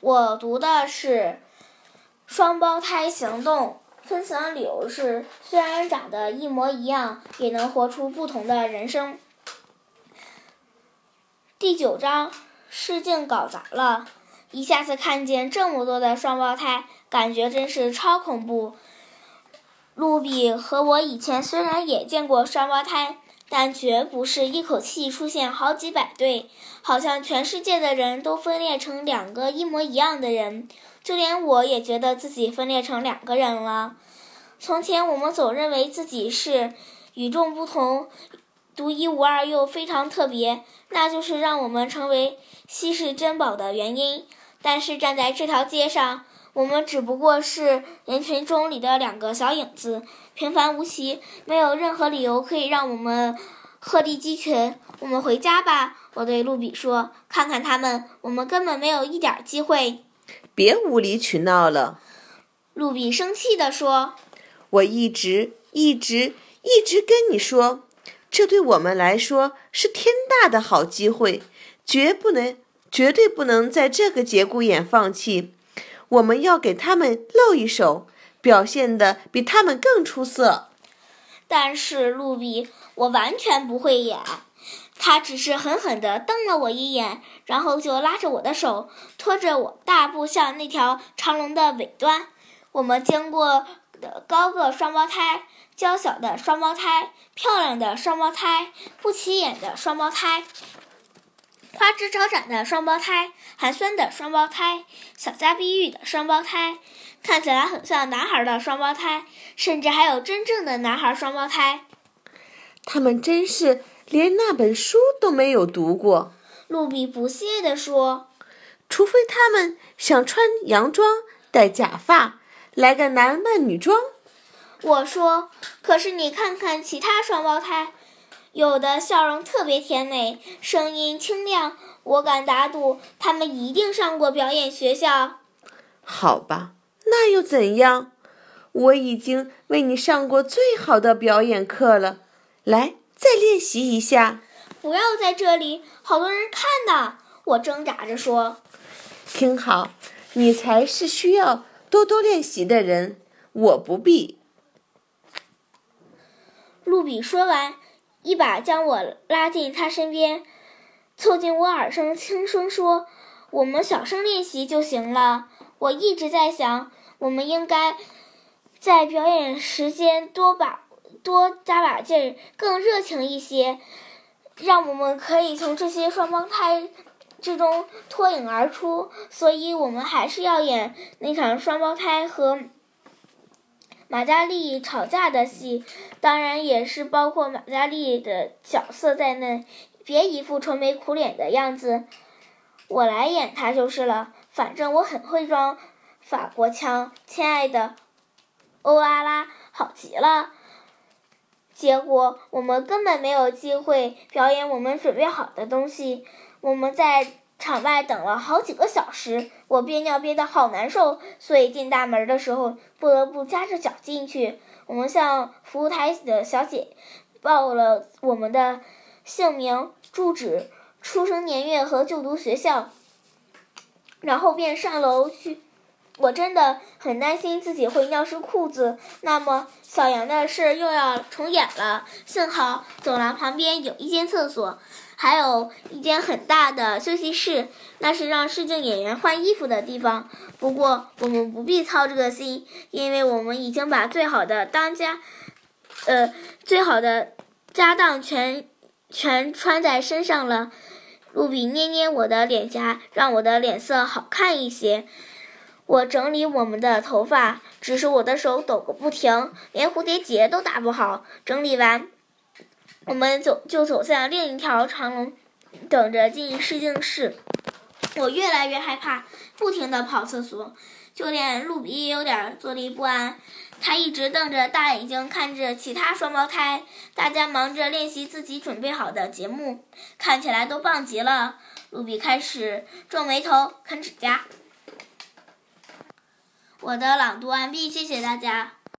我读的是《双胞胎行动》，分享理由是：虽然长得一模一样，也能活出不同的人生。第九章，试镜搞砸了，一下子看见这么多的双胞胎，感觉真是超恐怖。露比和我以前虽然也见过双胞胎。但绝不是一口气出现好几百对，好像全世界的人都分裂成两个一模一样的人，就连我也觉得自己分裂成两个人了。从前我们总认为自己是与众不同、独一无二又非常特别，那就是让我们成为稀世珍宝的原因。但是站在这条街上，我们只不过是人群中里的两个小影子。平凡无奇，没有任何理由可以让我们鹤立鸡群。我们回家吧，我对露比说。看看他们，我们根本没有一点机会。别无理取闹了，露比生气地说。我一直、一直、一直跟你说，这对我们来说是天大的好机会，绝不能、绝对不能在这个节骨眼放弃。我们要给他们露一手。表现的比他们更出色，但是露比，我完全不会演。他只是狠狠地瞪了我一眼，然后就拉着我的手，拖着我大步向那条长龙的尾端。我们经过的高个双胞胎、娇小的双胞胎、漂亮的双胞胎、不起眼的双胞胎。花枝招展的双胞胎，寒酸的双胞胎，小家碧玉的双胞胎，看起来很像男孩的双胞胎，甚至还有真正的男孩双胞胎。他们真是连那本书都没有读过。露比不屑地说：“除非他们想穿洋装、戴假发，来个男扮女装。”我说：“可是你看看其他双胞胎。”有的笑容特别甜美，声音清亮，我敢打赌，他们一定上过表演学校。好吧，那又怎样？我已经为你上过最好的表演课了。来，再练习一下。不要在这里，好多人看呢。我挣扎着说。听好，你才是需要多多练习的人，我不必。露比说完。一把将我拉进他身边，凑近我耳声轻声说：“我们小声练习就行了。”我一直在想，我们应该在表演时间多把多加把劲儿，更热情一些，让我们可以从这些双胞胎之中脱颖而出。所以，我们还是要演那场双胞胎和。马嘉丽吵架的戏，当然也是包括马嘉丽的角色在内。别一副愁眉苦脸的样子，我来演她就是了。反正我很会装法国腔，亲爱的，欧拉拉，好极了。结果我们根本没有机会表演我们准备好的东西。我们在。场外等了好几个小时，我憋尿憋得好难受，所以进大门的时候不得不夹着脚进去。我们向服务台的小姐报了我们的姓名、住址、出生年月和就读学校，然后便上楼去。我真的很担心自己会尿湿裤子，那么小杨的事又要重演了。幸好走廊旁边有一间厕所。还有一间很大的休息室，那是让试镜演员换衣服的地方。不过我们不必操这个心，因为我们已经把最好的当家，呃，最好的家当全全穿在身上了。露比捏捏我的脸颊，让我的脸色好看一些。我整理我们的头发，只是我的手抖个不停，连蝴蝶结都打不好。整理完。我们走就走向另一条长龙，等着进试镜室。我越来越害怕，不停地跑厕所，就连露比也有点坐立不安。他一直瞪着大眼睛看着其他双胞胎，大家忙着练习自己准备好的节目，看起来都棒极了。露比开始皱眉头、啃指甲。我的朗读完毕，谢谢大家。